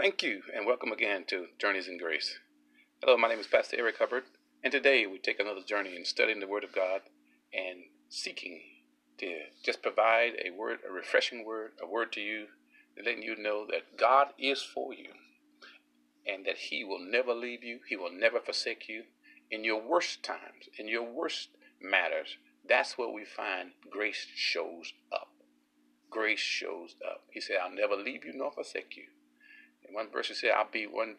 Thank you, and welcome again to Journeys in Grace. Hello, my name is Pastor Eric Hubbard, and today we take another journey in studying the Word of God and seeking to just provide a word, a refreshing word, a word to you, letting you know that God is for you and that He will never leave you, He will never forsake you. In your worst times, in your worst matters, that's where we find grace shows up. Grace shows up. He said, I'll never leave you nor forsake you. In one verse, he said, "I'll be one.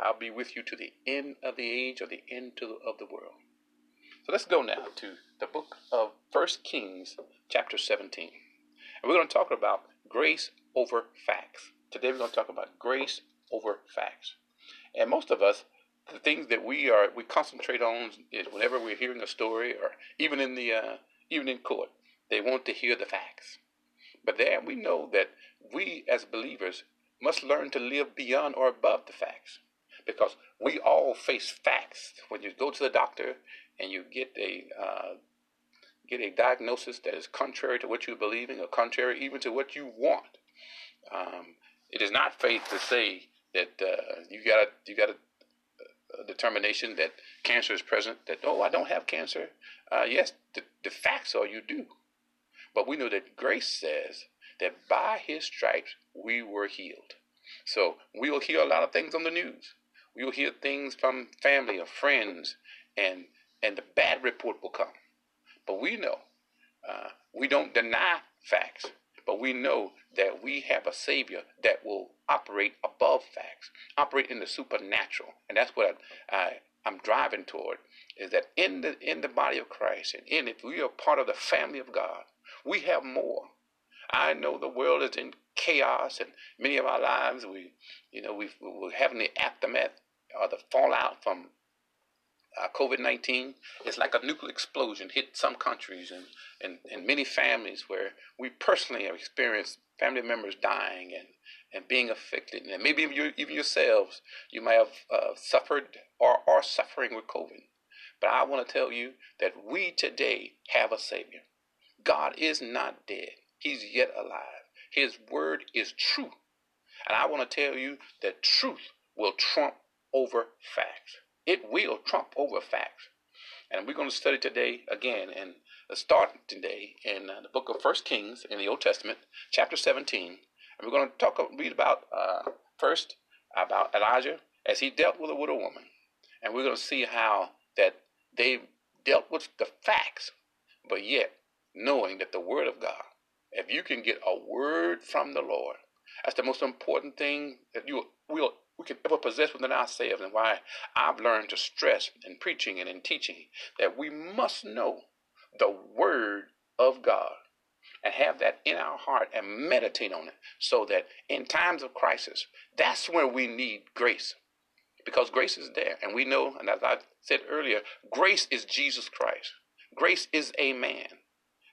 I'll be with you to the end of the age, or the end of the world." So let's go now to the book of First Kings, chapter 17, and we're going to talk about grace over facts. Today, we're going to talk about grace over facts. And most of us, the things that we are we concentrate on is whenever we're hearing a story, or even in the uh, even in court, they want to hear the facts. But there, we know that we as believers must learn to live beyond or above the facts because we all face facts when you go to the doctor and you get a uh, get a diagnosis that is contrary to what you're believing or contrary even to what you want. Um, it is not faith to say that uh, you got a, you got a, a, determination that cancer is present. That oh, I don't have cancer. Uh, yes, the, the facts are you do, but we know that grace says that by his stripes we were healed. So we will hear a lot of things on the news. We will hear things from family or friends, and and the bad report will come. But we know, uh, we don't deny facts, but we know that we have a Savior that will operate above facts, operate in the supernatural, and that's what I, I I'm driving toward. Is that in the in the body of Christ, and in if we are part of the family of God, we have more. I know the world is in chaos, and many of our lives, we, you know, we we're having the aftermath or the fallout from uh, COVID 19. It's like a nuclear explosion hit some countries and, and, and many families where we personally have experienced family members dying and, and being affected. And maybe even, you, even yourselves, you may have uh, suffered or are suffering with COVID. But I want to tell you that we today have a Savior. God is not dead. He's yet alive. His word is true. And I want to tell you that truth will trump over facts. It will trump over facts. And we're going to study today again and start today in uh, the book of First Kings in the Old Testament, chapter 17. And we're going to talk, read about uh, first about Elijah as he dealt with a widow woman. And we're going to see how that they dealt with the facts, but yet knowing that the word of God if you can get a word from the Lord, that's the most important thing that you will we can ever possess within ourselves, and why I've learned to stress in preaching and in teaching that we must know the word of God and have that in our heart and meditate on it so that in times of crisis, that's where we need grace. Because grace is there. And we know, and as I said earlier, grace is Jesus Christ. Grace is a man.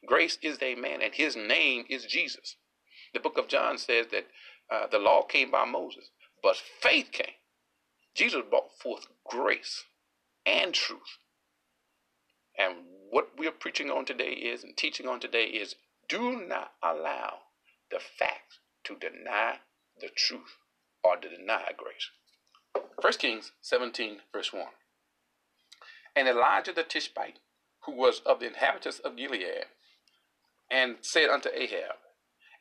Grace is a man, and his name is Jesus. The book of John says that uh, the law came by Moses, but faith came. Jesus brought forth grace and truth. And what we're preaching on today is, and teaching on today is, do not allow the facts to deny the truth or to deny grace. 1 Kings 17, verse 1. And Elijah the Tishbite, who was of the inhabitants of Gilead, and said unto Ahab,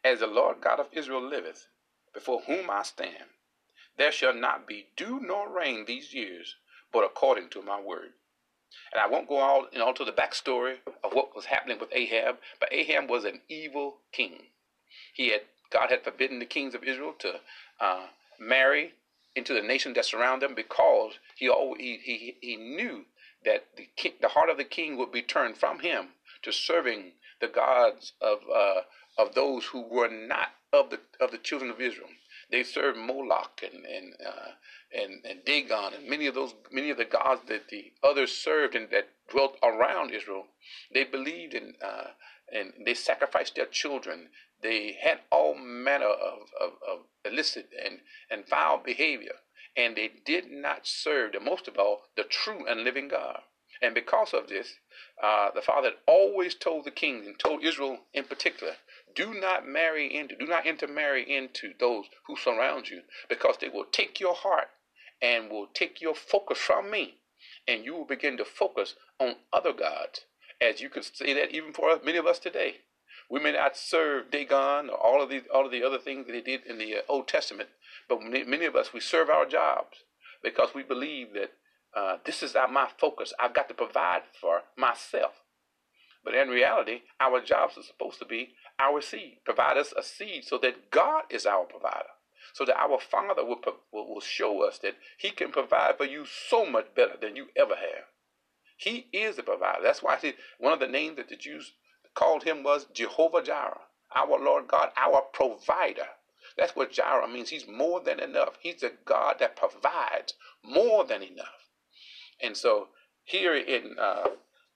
As the Lord God of Israel liveth, before whom I stand, there shall not be dew nor rain these years, but according to my word. And I won't go all you know the backstory of what was happening with Ahab, but Ahab was an evil king. He had God had forbidden the kings of Israel to uh, marry into the nation that surrounded them because he, always, he, he, he knew that the, king, the heart of the king would be turned from him to serving the gods of uh, of those who were not of the of the children of Israel. They served Moloch and and uh, and, and Dagon and many of those many of the gods that the others served and that dwelt around Israel. They believed in uh, and they sacrificed their children. They had all manner of, of, of illicit and, and foul behavior, and they did not serve, the most of all, the true and living God. And because of this, uh, the father had always told the king and told Israel in particular, do not marry into, do not intermarry into those who surround you because they will take your heart and will take your focus from me. And you will begin to focus on other gods. As you could say that even for many of us today. We may not serve Dagon or all of these, all of the other things that they did in the uh, Old Testament, but many of us we serve our jobs because we believe that uh, this is my focus. I've got to provide for myself. But in reality, our jobs are supposed to be our seed. Provide us a seed so that God is our provider. So that our Father will, will, show us that He can provide for you so much better than you ever have. He is the provider. That's why one of the names that the Jews called him was Jehovah Jireh, our Lord God, our provider. That's what Jireh means. He's more than enough. He's the God that provides more than enough. And so here in uh,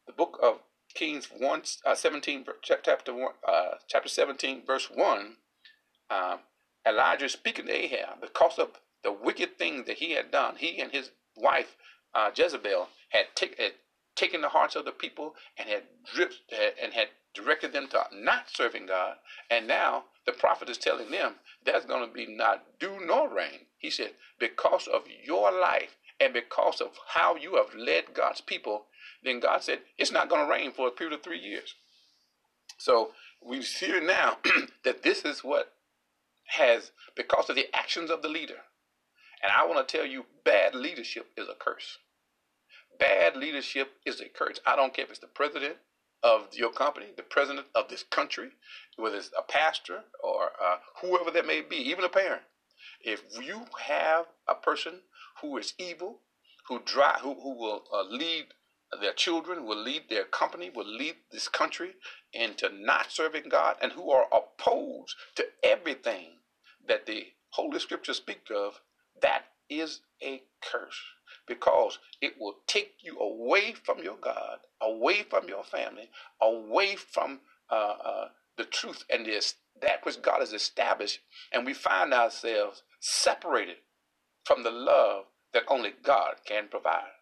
the book of Kings 1, uh, 17, chapter, one, uh, chapter 17, verse 1, uh, Elijah speaking to Ahab because of the wicked things that he had done. He and his wife uh, Jezebel had, had, taken the hearts of the people and had dripped and had directed them to not serving God. And now the prophet is telling them there's going to be not dew nor rain. He said, because of your life and because of how you have led God's people, then God said it's not going to rain for a period of three years. So we see now that this is what has, because of the actions of the leader. And I want to tell you, bad leadership is a curse. Bad leadership is a curse. I don't care if it's the president, of your company, the president of this country, whether it's a pastor or uh, whoever that may be, even a parent. If you have a person who is evil, who drive, who, who will uh, lead their children, will lead their company, will lead this country into not serving God, and who are opposed to everything that the Holy Scriptures speak of, that is a curse. Because it will take you away from your God, away from your family, away from uh, uh, the truth and this that which God has established, and we find ourselves separated from the love that only God can provide.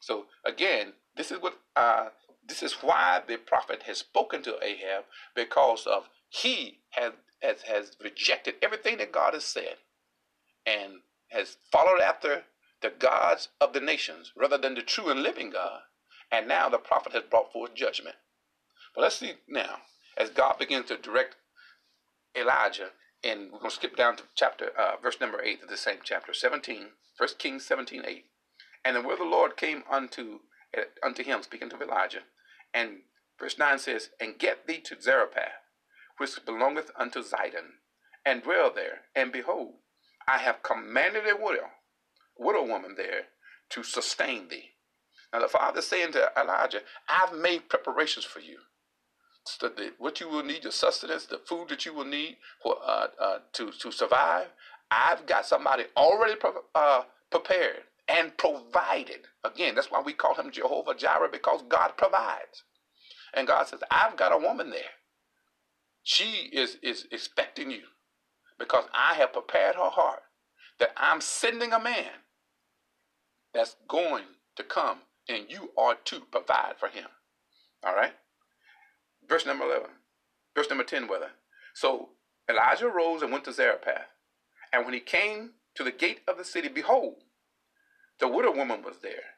So again, this is what uh, this is why the prophet has spoken to Ahab because of he has has, has rejected everything that God has said and has followed after the gods of the nations rather than the true and living God. And now the prophet has brought forth judgment. But let's see now, as God begins to direct Elijah, and we're going to skip down to chapter, uh, verse number 8 of the same chapter, 17, 1 Kings 17, 8. And the word of the Lord came unto, uh, unto him, speaking to Elijah. And verse 9 says, And get thee to Zarephath, which belongeth unto Zidon, and dwell there. And behold, I have commanded a widow widow woman there to sustain thee. Now the father saying to Elijah, I've made preparations for you. What you will need, your sustenance, the food that you will need for, uh, uh, to, to survive, I've got somebody already pre- uh, prepared and provided. Again, that's why we call him Jehovah Jireh, because God provides. And God says, I've got a woman there. She is, is expecting you because I have prepared her heart that I'm sending a man that's going to come, and you are to provide for him. All right? Verse number 11. Verse number 10, whether. So Elijah rose and went to Zarephath. And when he came to the gate of the city, behold, the widow woman was there,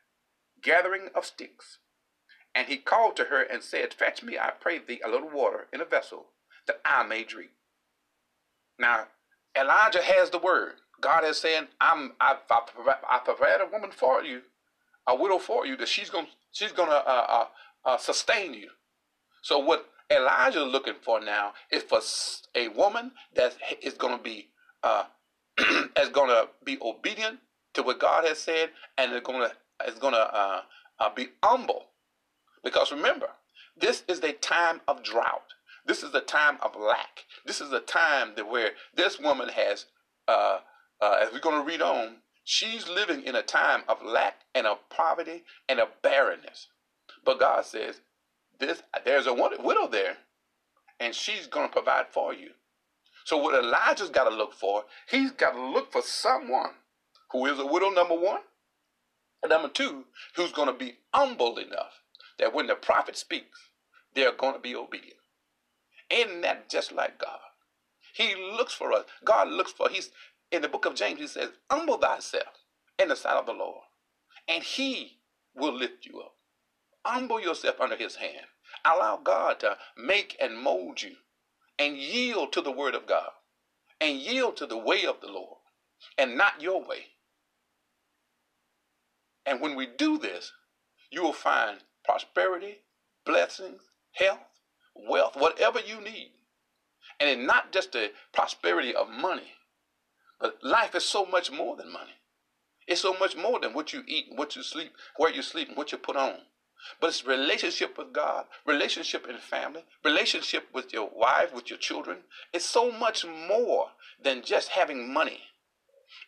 gathering of sticks. And he called to her and said, Fetch me, I pray thee, a little water in a vessel, that I may drink. Now, Elijah has the word. God is saying, I'm I, I, I prepared a woman for you, a widow for you that she's gonna she's gonna uh, uh, uh, sustain you. So what Elijah is looking for now is for a woman that is gonna be uh, is gonna be obedient to what God has said, and is gonna is gonna uh, uh, be humble. Because remember, this is a time of drought. This is a time of lack. This is a time that where this woman has uh, uh, as we're going to read on, she's living in a time of lack and of poverty and of barrenness. But God says, this there's a widow there, and she's going to provide for you. So what Elijah's got to look for, he's got to look for someone who is a widow, number one, and number two, who's going to be humble enough that when the prophet speaks, they're going to be obedient. Ain't that just like God? He looks for us. God looks for, he's in the book of James, he says, humble thyself in the sight of the Lord, and he will lift you up. Humble yourself under his hand. Allow God to make and mold you and yield to the word of God and yield to the way of the Lord and not your way. And when we do this, you will find prosperity, blessings, health, wealth, whatever you need. And it's not just the prosperity of money, but life is so much more than money. It's so much more than what you eat, what you sleep, where you sleep, and what you put on. But it's relationship with God, relationship in family, relationship with your wife, with your children. It's so much more than just having money.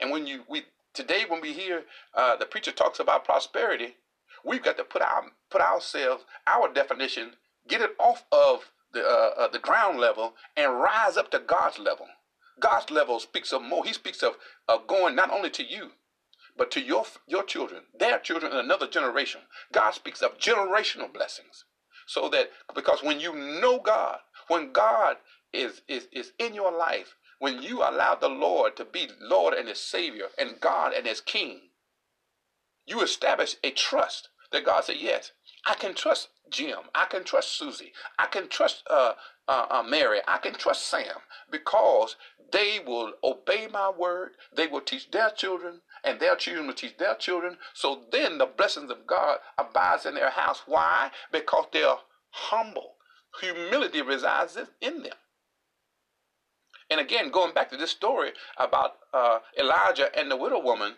And when you we today when we hear uh, the preacher talks about prosperity, we've got to put our put ourselves our definition, get it off of the uh, uh, the ground level and rise up to God's level. God's level speaks of more. He speaks of, of going not only to you, but to your your children, their children, and another generation. God speaks of generational blessings. So that because when you know God, when God is is, is in your life, when you allow the Lord to be Lord and His Savior and God and His King, you establish a trust that God said, Yes, I can trust Jim. I can trust Susie. I can trust uh, uh, uh, Mary. I can trust Sam because they will obey my word. They will teach their children, and their children will teach their children. So then the blessings of God abides in their house. Why? Because they're humble. Humility resides in them. And again, going back to this story about uh, Elijah and the widow woman,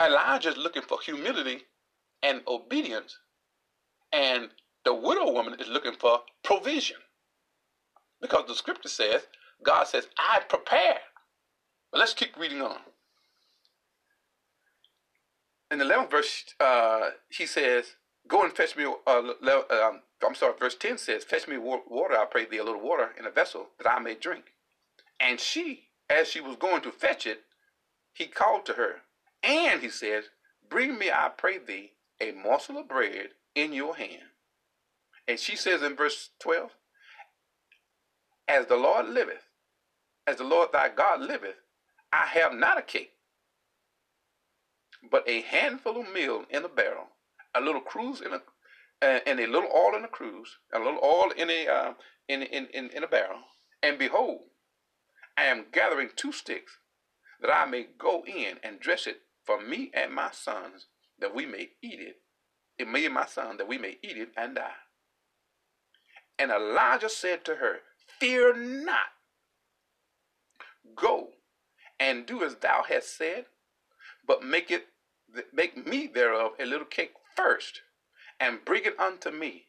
Elijah is looking for humility and obedience, and the widow woman is looking for provision. Because the scripture says, God says, I prepared. But let's keep reading on. In the 11th verse, uh, he says, Go and fetch me, uh, um, I'm sorry, verse 10 says, Fetch me water, I pray thee, a little water in a vessel that I may drink. And she, as she was going to fetch it, he called to her. And he says, Bring me, I pray thee, a morsel of bread in your hand. And she says in verse 12, As the Lord liveth, as the Lord thy God liveth, I have not a cake, but a handful of meal in a barrel, a little cruse in a and a little oil in a cruse, a little oil in a uh, in, in, in in a barrel. And behold, I am gathering two sticks, that I may go in and dress it for me and my sons, that we may eat it, and me and my son, that we may eat it and die. And Elijah said to her, Fear not. Go and do as thou hast said, but make it make me thereof a little cake first, and bring it unto me,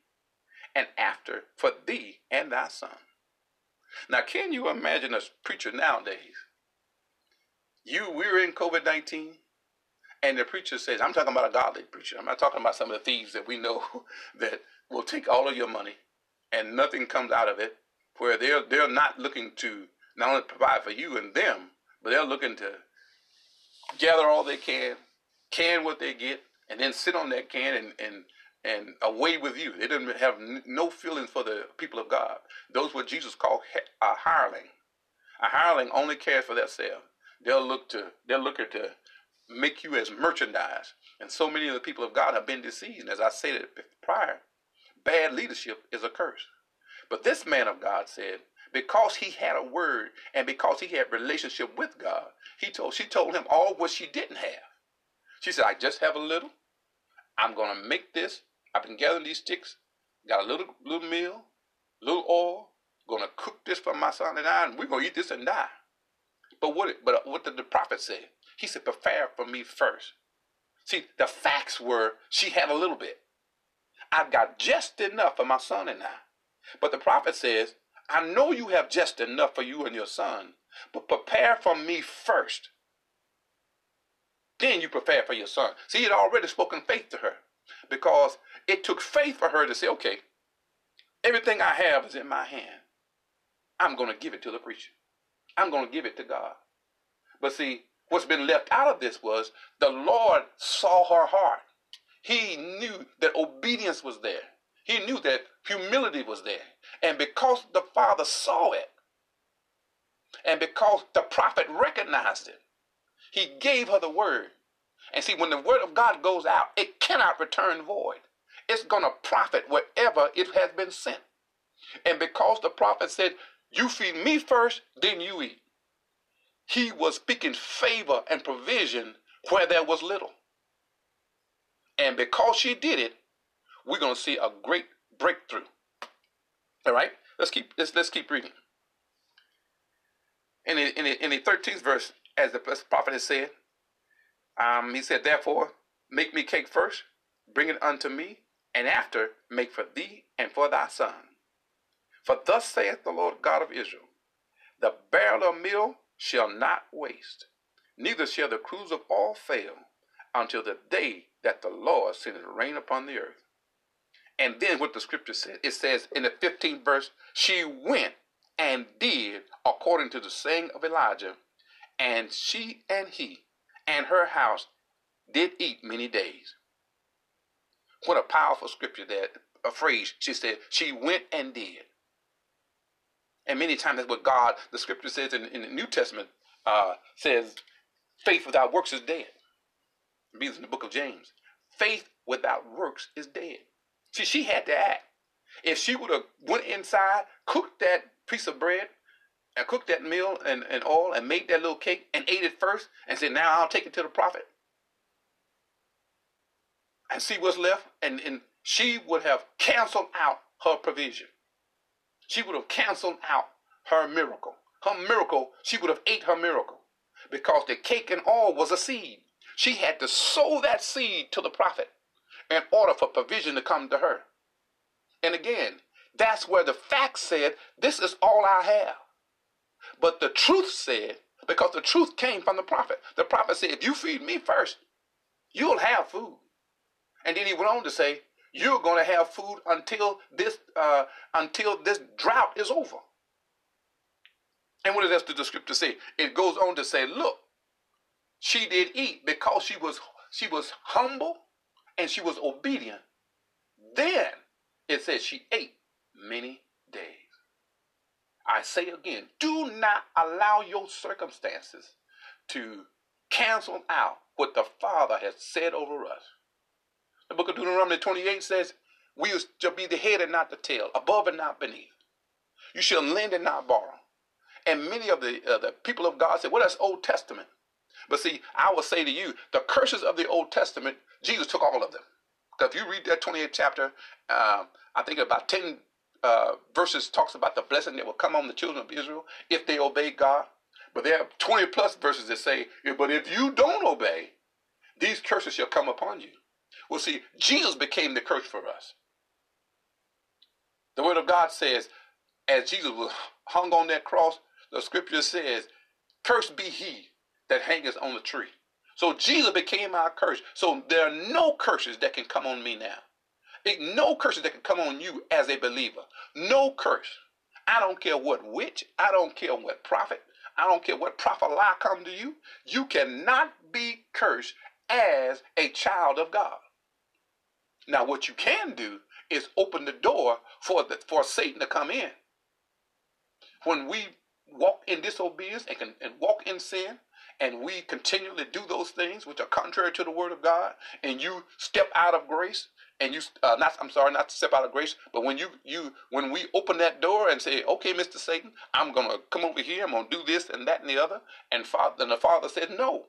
and after for thee and thy son. Now, can you imagine a preacher nowadays? You, we're in COVID 19, and the preacher says, I'm talking about a godly preacher. I'm not talking about some of the thieves that we know that will take all of your money and nothing comes out of it, where they're they're not looking to not only provide for you and them, but they're looking to gather all they can, can what they get, and then sit on that can and and and away with you. They didn't have no feelings for the people of God. Those what Jesus called a hireling. A hireling only cares for themselves. They'll look to they'll look to make you as merchandise. And so many of the people of God have been deceived. As I said prior, bad leadership is a curse. But this man of God said, because he had a word and because he had relationship with God, he told she told him all what she didn't have. She said, I just have a little. I'm gonna make this. I've been gathering these sticks, got a little little meal, little oil, gonna cook this for my son and I, and we're gonna eat this and die. But what but what did the prophet say? He said, prepare for me first. See, the facts were she had a little bit. I've got just enough for my son and I. But the prophet says, I know you have just enough for you and your son, but prepare for me first. Then you prepare for your son. See, he had already spoken faith to her because it took faith for her to say, okay, everything I have is in my hand. I'm going to give it to the preacher. I'm going to give it to God. But see, what's been left out of this was the Lord saw her heart. He knew that obedience was there. He knew that humility was there. And because the father saw it, and because the prophet recognized it, he gave her the word. And see, when the word of God goes out, it cannot return void. It's going to profit wherever it has been sent. And because the prophet said, You feed me first, then you eat, he was speaking favor and provision where there was little. And because she did it, we're going to see a great breakthrough. All right, let's keep let's, let's keep reading. In the, in, the, in the 13th verse, as the prophet has said, um, he said, Therefore, make me cake first, bring it unto me, and after make for thee and for thy son. For thus saith the Lord God of Israel, The barrel of meal shall not waste, neither shall the cruse of oil fail, until the day that the Lord sendeth rain upon the earth. And then what the scripture says, it says in the 15th verse, she went and did according to the saying of Elijah, and she and he and her house did eat many days. What a powerful scripture that a phrase she said, she went and did. And many times that's what God, the scripture says in, in the New Testament, uh, says, faith without works is dead. Reads in the book of James. Faith without works is dead. See, she had to act. If she would have went inside, cooked that piece of bread, and cooked that meal and, and oil and made that little cake and ate it first and said, now I'll take it to the prophet and see what's left. And, and she would have canceled out her provision. She would have canceled out her miracle. Her miracle, she would have ate her miracle because the cake and oil was a seed. She had to sow that seed to the prophet in order for provision to come to her. And again, that's where the fact said, This is all I have. But the truth said, because the truth came from the prophet, the prophet said, If you feed me first, you'll have food. And then he went on to say, You're going to have food until this uh, until this drought is over. And what does the scripture say? It goes on to say, Look, she did eat because she was she was humble and she was obedient. Then it says she ate many days. I say again, do not allow your circumstances to cancel out what the Father has said over us. The book of Deuteronomy 28 says, We shall be the head and not the tail, above and not beneath. You shall lend and not borrow. And many of the, uh, the people of God said, Well, that's Old Testament. But see, I will say to you, the curses of the Old Testament, Jesus took all of them. Because if you read that 28th chapter, uh, I think about 10 uh, verses talks about the blessing that will come on the children of Israel if they obey God. But there are 20 plus verses that say, but if you don't obey, these curses shall come upon you. Well, see, Jesus became the curse for us. The word of God says, as Jesus was hung on that cross, the scripture says, Cursed be he that hangeth on the tree. So Jesus became our curse. So there are no curses that can come on me now. No curses that can come on you as a believer. No curse. I don't care what witch, I don't care what prophet, I don't care what prophet lie come to you. You cannot be cursed as a child of God. Now, what you can do is open the door for the, for Satan to come in. When we walk in disobedience and, can, and walk in sin, and we continually do those things which are contrary to the word of God, and you step out of grace, and you uh, not I'm sorry, not to step out of grace, but when you you when we open that door and say, okay, Mister Satan, I'm gonna come over here, I'm gonna do this and that and the other, and father and the father said no.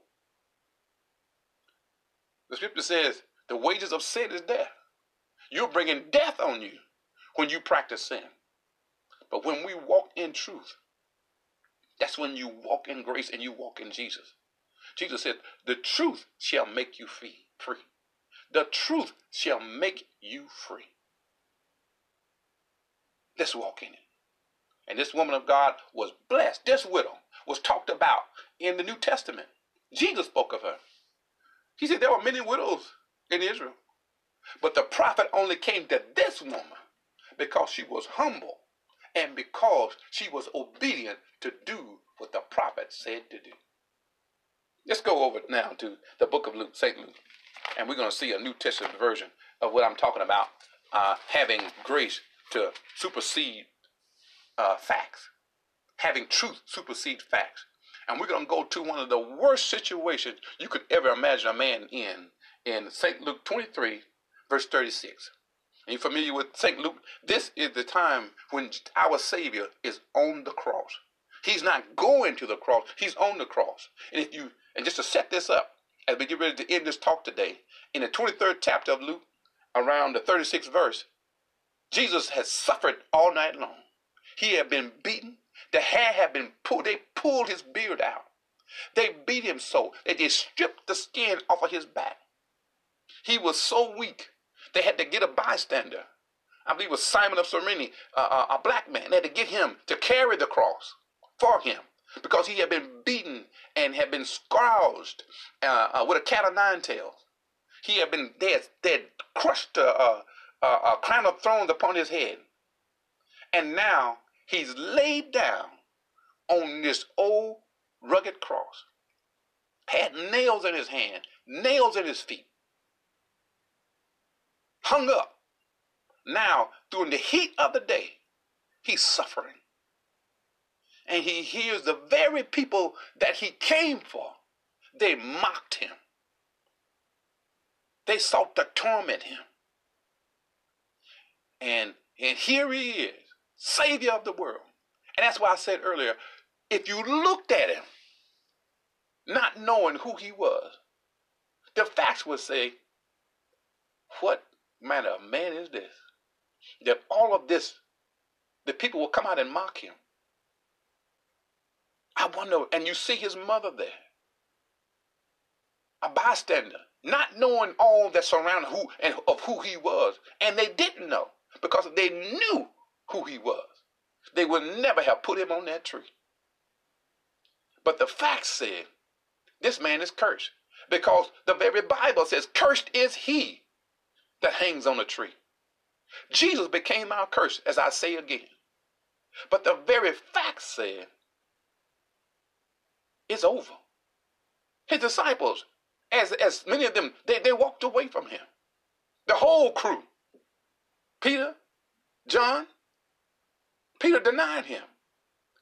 The scripture says the wages of sin is death. You're bringing death on you when you practice sin. But when we walk in truth, that's when you walk in grace and you walk in Jesus. Jesus said, The truth shall make you free. The truth shall make you free. Let's walk in it. And this woman of God was blessed. This widow was talked about in the New Testament. Jesus spoke of her. He said there were many widows in Israel. But the prophet only came to this woman because she was humble and because she was obedient to do what the prophet said to do. Let's go over now to the book of Luke, St. Luke, and we're going to see a New Testament version of what I'm talking about uh, having grace to supersede uh, facts, having truth supersede facts. And we're going to go to one of the worst situations you could ever imagine a man in, in St. Luke 23, verse 36. Are you familiar with St. Luke? This is the time when our Savior is on the cross. He's not going to the cross, he's on the cross. And if you and just to set this up, as we get ready to end this talk today, in the 23rd chapter of Luke, around the 36th verse, Jesus has suffered all night long. He had been beaten. The hair had been pulled. They pulled his beard out. They beat him so that they stripped the skin off of his back. He was so weak, they had to get a bystander. I believe it was Simon of Cyrene, a black man. They had to get him to carry the cross for him because he had been beaten and had been scourged uh, uh, with a cat of nine tails. He had been, they had crushed a, a, a crown of thorns upon his head. And now he's laid down on this old rugged cross, had nails in his hand, nails in his feet, hung up. Now, during the heat of the day, he's suffering and he hears the very people that he came for, they mocked him. They sought to torment him. And, and here he is, Savior of the world. And that's why I said earlier if you looked at him, not knowing who he was, the facts would say, What manner of man is this? That all of this, the people will come out and mock him. I wonder, and you see his mother there, a bystander, not knowing all that surrounded who and of who he was, and they didn't know because they knew who he was. They would never have put him on that tree. But the facts said this man is cursed because the very Bible says, Cursed is he that hangs on a tree. Jesus became our curse, as I say again. But the very facts said it's over. His disciples, as, as many of them, they, they walked away from him. The whole crew. Peter, John, Peter denied him.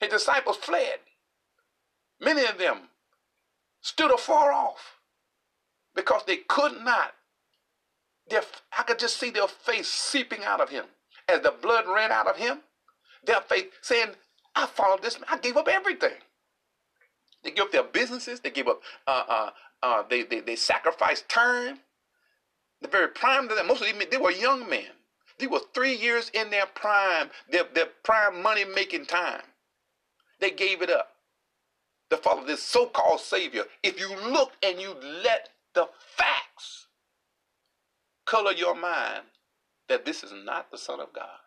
His disciples fled. Many of them stood afar off because they could not. Their, I could just see their face seeping out of him. As the blood ran out of him, their face saying, I followed this man. I gave up everything. They give up their businesses. They give up. Uh, uh, uh, they, they they sacrifice time. The very prime of. Most of them they were young men. They were three years in their prime, their their prime money making time. They gave it up to follow this so-called savior. If you look and you let the facts color your mind that this is not the Son of God.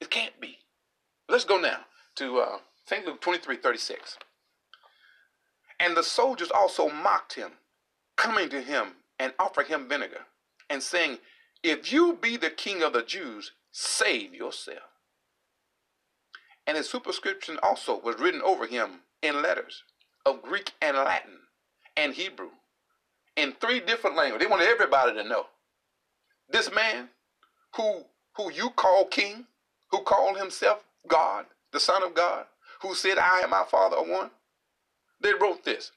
It can't be. Let's go now to uh, St. Luke 23 36. And the soldiers also mocked him, coming to him and offering him vinegar, and saying, If you be the king of the Jews, save yourself. And his superscription also was written over him in letters of Greek and Latin and Hebrew in three different languages. They wanted everybody to know. This man who who you call king, who called himself God, the Son of God, who said, I and my Father are one, they wrote this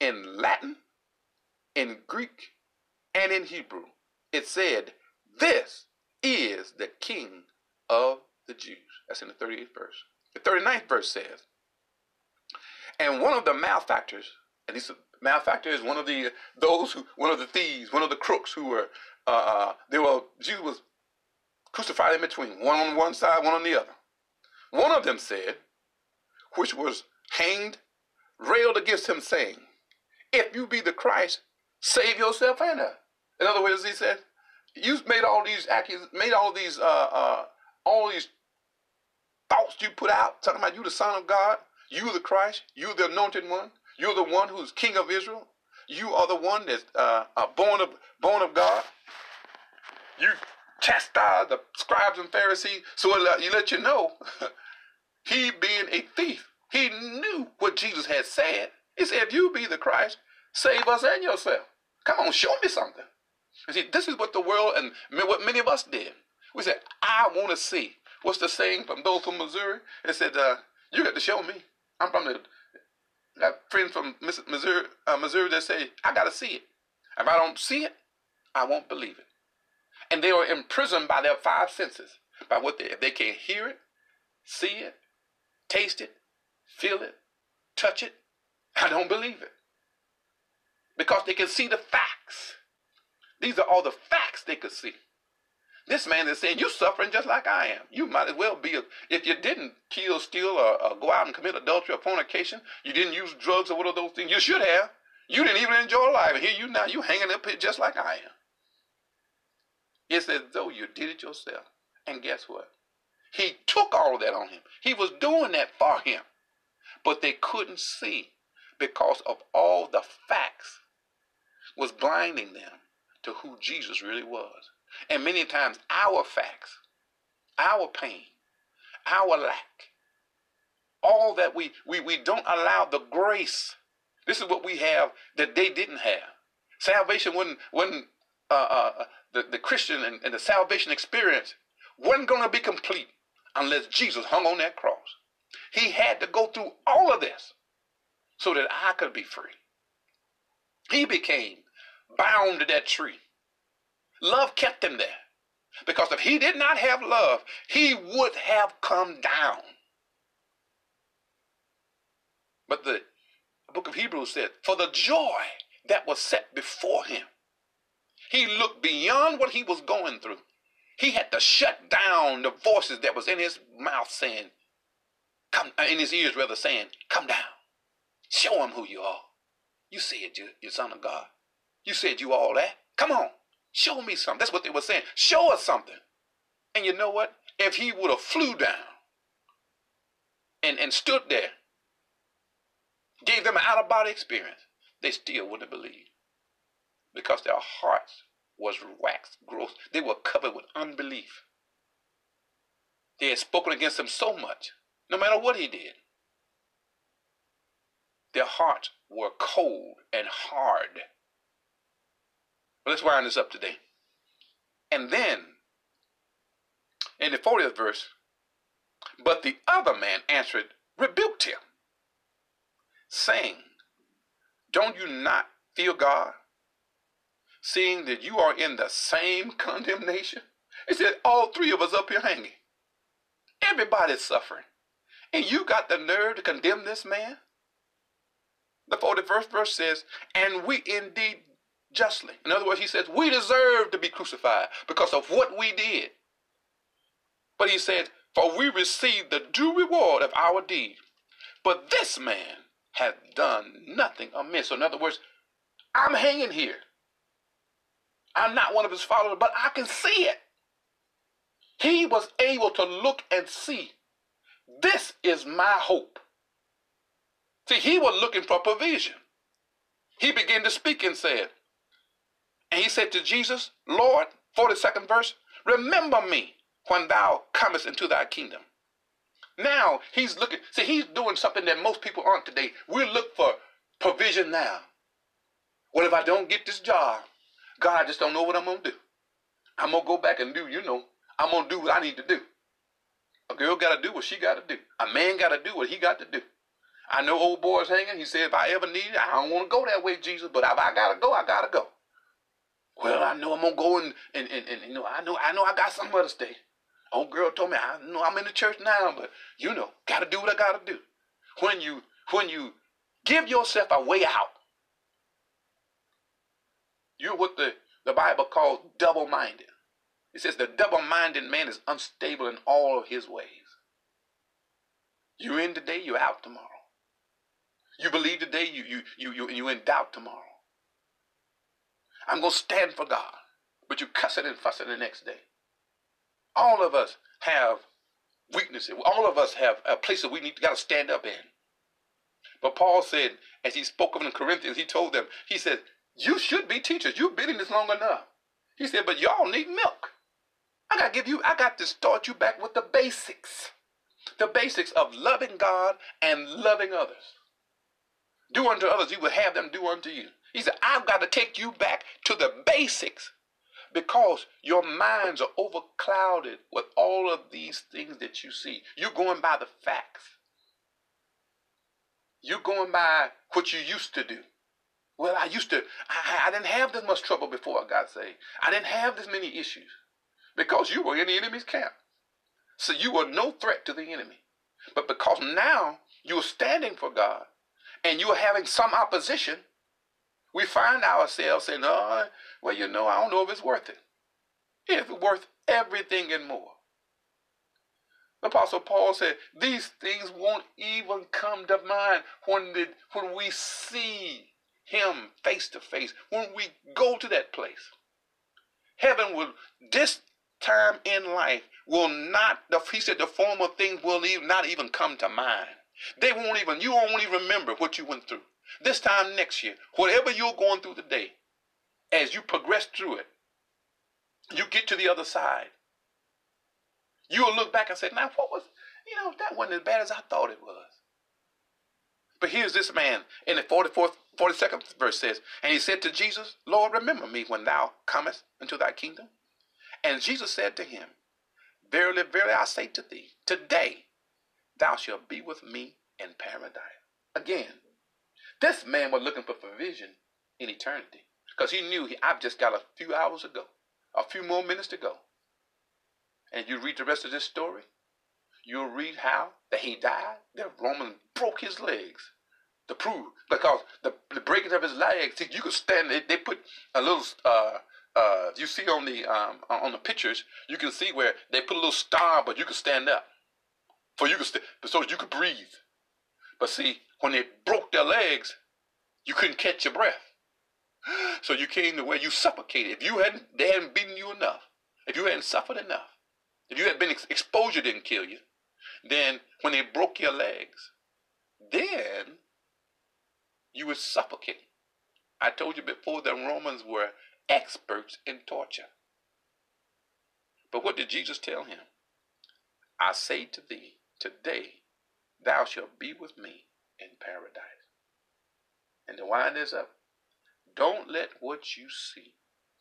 in Latin, in Greek, and in Hebrew. It said, This is the King of the Jews. That's in the 38th verse. The 39th verse says, And one of the malefactors, and this malefactor is one of the those who one of the thieves, one of the crooks who were uh, uh they were Jews was crucified in between, one on one side, one on the other. One of them said, which was hanged railed against him, saying, If you be the Christ, save yourself and her. In other words, he said, You made all these made all these uh, uh, all these thoughts you put out, talking about you the Son of God, you the Christ, you the anointed one, you're the one who's King of Israel, you are the one that's uh, uh born of born of God. You chastise the scribes and Pharisees, so he let you know he being a thief he knew what Jesus had said. He said, If you be the Christ, save us and yourself. Come on, show me something. You see, this is what the world and what many of us did. We said, I want to see. What's the saying from those from Missouri? It said, uh, you got to show me. I'm from the, got friends from Missouri, uh, Missouri that say, I got to see it. If I don't see it, I won't believe it. And they are imprisoned by their five senses, by what they, if they can't hear it, see it, taste it, feel it, touch it, I don't believe it. Because they can see the facts. These are all the facts they could see. This man is saying, You're suffering just like I am. You might as well be, a, if you didn't kill, steal, or, or, go out and commit adultery or fornication, you didn't use drugs or one of those things, you should have. You didn't even enjoy life. And here you now, you hanging up here just like I am. It's as though you did it yourself. And guess what? He took all of that on him. He was doing that for him. But they couldn't see because of all the facts was blinding them to who Jesus really was. And many times our facts, our pain, our lack, all that we, we, we don't allow the grace. This is what we have that they didn't have. Salvation wasn't, wasn't uh, uh, the, the Christian and, and the salvation experience wasn't going to be complete unless Jesus hung on that cross. He had to go through all of this so that I could be free. He became bound to that tree. Love kept him there. Because if he did not have love, he would have come down. But the book of Hebrews said, for the joy that was set before him, he looked beyond what he was going through. He had to shut down the voices that was in his mouth saying, come, uh, in his ears rather saying, come down. Show him who you are. You said you, you're son of God. You said you all that. Come on. Show me something. That's what they were saying. Show us something. And you know what? If he would have flew down and, and stood there, gave them an out of body experience, they still wouldn't believe. Because their hearts was waxed gross. They were covered with unbelief. They had spoken against him so much, no matter what he did. Their hearts were cold and hard. But let's wind this up today. And then, in the 40th verse, but the other man answered, rebuked him, saying, Don't you not fear God, seeing that you are in the same condemnation? He said, All three of us up here hanging. Everybody's suffering. And you got the nerve to condemn this man? The 41st verse says, And we indeed justly. In other words, he says, we deserve to be crucified because of what we did. But he said, for we received the due reward of our deed. But this man hath done nothing amiss. So in other words, I'm hanging here. I'm not one of his followers, but I can see it. He was able to look and see. This is my hope. See, he was looking for provision. He began to speak and said, and he said to Jesus, Lord, 42nd verse, remember me when thou comest into thy kingdom. Now he's looking, see, he's doing something that most people aren't today. We look for provision now. What if I don't get this job? God, I just don't know what I'm going to do. I'm going to go back and do, you know, I'm going to do what I need to do. A girl got to do what she got to do. A man got to do what he got to do. I know old boy's hanging. He said, if I ever need it, I don't want to go that way, Jesus, but if I got to go, I got to go. Well, I know I'm gonna go and, and, and, and, you know I know I know I got somewhere to stay. Old girl told me I know I'm in the church now, but you know, gotta do what I gotta do. When you when you give yourself a way out, you're what the, the Bible calls double-minded. It says the double-minded man is unstable in all of his ways. You're in today, you're out tomorrow. You believe today, you you you you you in doubt tomorrow. I'm going to stand for God. But you cuss it and fuss it the next day. All of us have weaknesses. All of us have a place that we need to got to stand up in. But Paul said, as he spoke of the Corinthians, he told them, he said, you should be teachers. You've been in this long enough. He said, but y'all need milk. I got to give you, I got to start you back with the basics. The basics of loving God and loving others. Do unto others, you will have them do unto you. He said, I've got to take you back to the basics Because your minds are overclouded with all of these things that you see. You're going by the facts. You're going by what you used to do. Well, I used to, I, I didn't have this much trouble before I got saved. I didn't have this many issues because you were in the enemy's camp. So you were no threat to the enemy. But because now you are standing for God and you are having some opposition, we find ourselves saying, oh, well, you know, I don't know if it's worth it. It's worth everything and more. The Apostle Paul said, these things won't even come to mind when, the, when we see him face to face, when we go to that place. Heaven will, this time in life will not, he said, the former things will not even come to mind. They won't even, you won't even remember what you went through. This time next year, whatever you're going through today, as you progress through it, you get to the other side. You will look back and say, now what was, you know, that wasn't as bad as I thought it was. But here's this man in the 44th, 42nd verse says, And he said to Jesus, Lord, remember me when thou comest into thy kingdom. And Jesus said to him, Verily, verily, I say to thee, today thou shalt be with me in paradise. Again, this man was looking for provision in eternity because he knew he, I've just got a few hours to go, a few more minutes to go. And you read the rest of this story, you'll read how that he died, that Roman broke his legs to prove because the, the breaking of his legs, you could stand. They, they put a little. Uh, uh, you see on the um, on the pictures, you can see where they put a little star, but you could stand up, for you st- so you could breathe. But see, when they broke their legs, you couldn't catch your breath, so you came to where you suffocated. If you hadn't, they hadn't beaten you enough. If you hadn't suffered enough, if you had been ex- exposure didn't kill you, then when they broke your legs, then you would suffocate. I told you before the Romans were experts in torture. But what did Jesus tell him? I say to thee, today thou shalt be with me in paradise. And to wind this up, don't let what you see,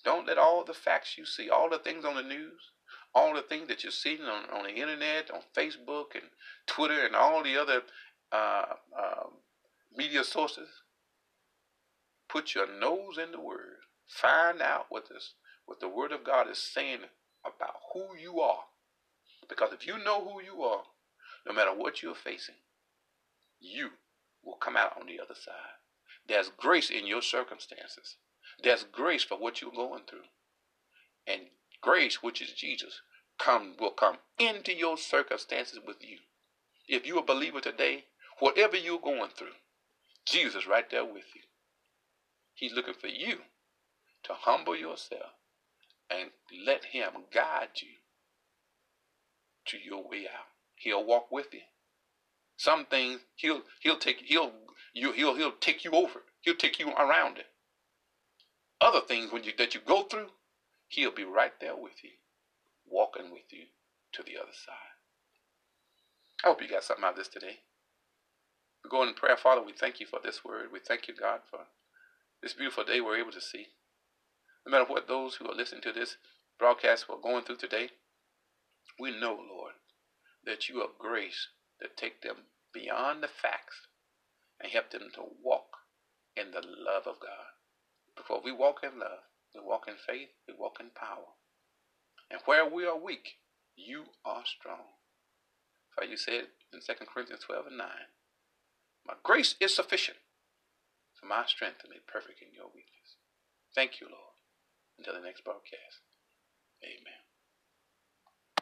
don't let all the facts you see, all the things on the news, all the things that you're seeing on, on the internet, on Facebook and Twitter and all the other uh, uh, media sources, put your nose in the Word. Find out what this, what the Word of God is saying about who you are. Because if you know who you are, no matter what you're facing, you will come out on the other side. There's grace in your circumstances. There's grace for what you're going through. And grace, which is Jesus, come will come into your circumstances with you. If you're a believer today, whatever you're going through, Jesus is right there with you. He's looking for you to humble yourself and let him guide you to your way out. He'll walk with you. Some things he'll he'll take he'll you he'll he'll take you over. He'll take you around it. Other things when you that you go through, he'll be right there with you, walking with you to the other side. I hope you got something out of this today. We go in prayer, Father. We thank you for this word. We thank you, God, for this beautiful day we're able to see. No matter what those who are listening to this broadcast are going through today, we know, Lord, that you have grace to take them beyond the facts and help them to walk in the love of God. Before we walk in love, we walk in faith, we walk in power. And where we are weak, you are strong. For you said in 2 Corinthians 12 and 9, My grace is sufficient for my strength to be perfect in your weakness. Thank you, Lord. Until the next broadcast. Amen.